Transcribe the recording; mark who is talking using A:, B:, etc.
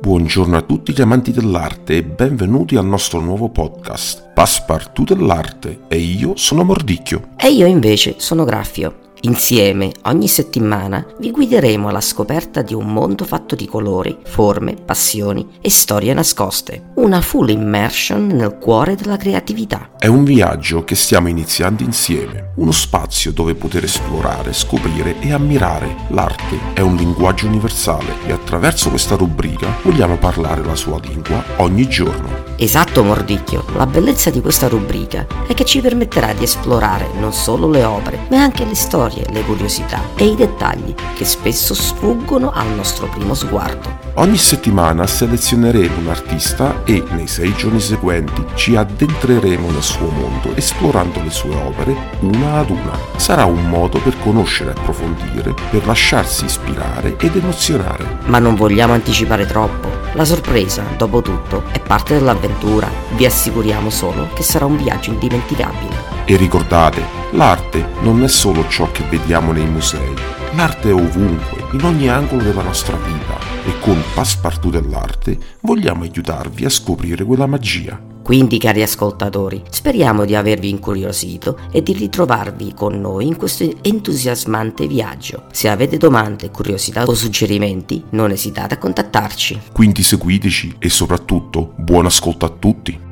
A: Buongiorno a tutti gli amanti dell'arte e benvenuti al nostro nuovo podcast Passepartout dell'arte e io sono Mordicchio.
B: E io invece sono Graffio. Insieme, ogni settimana, vi guideremo alla scoperta di un mondo fatto di colori, forme, passioni e storie nascoste. Una full immersion nel cuore della creatività.
A: È un viaggio che stiamo iniziando insieme, uno spazio dove poter esplorare, scoprire e ammirare. L'arte è un linguaggio universale e attraverso questa rubrica vogliamo parlare la sua lingua ogni giorno.
B: Esatto Mordicchio, la bellezza di questa rubrica è che ci permetterà di esplorare non solo le opere, ma anche le storie, le curiosità e i dettagli che spesso sfuggono al nostro primo sguardo.
A: Ogni settimana selezioneremo un artista e nei sei giorni seguenti ci addentreremo nel suo mondo esplorando le sue opere una ad una. Sarà un modo per conoscere e approfondire, per lasciarsi ispirare ed emozionare.
B: Ma non vogliamo anticipare troppo. La sorpresa, dopo tutto, è parte dell'avventura. Vi assicuriamo solo che sarà un viaggio indimenticabile.
A: E ricordate, l'arte non è solo ciò che vediamo nei musei. L'arte è ovunque, in ogni angolo della nostra vita e con Passepartout dell'arte vogliamo aiutarvi a scoprire quella magia.
B: Quindi, cari ascoltatori, speriamo di avervi incuriosito e di ritrovarvi con noi in questo entusiasmante viaggio. Se avete domande, curiosità o suggerimenti, non esitate a contattarci.
A: Quindi seguiteci e soprattutto buon ascolto a tutti.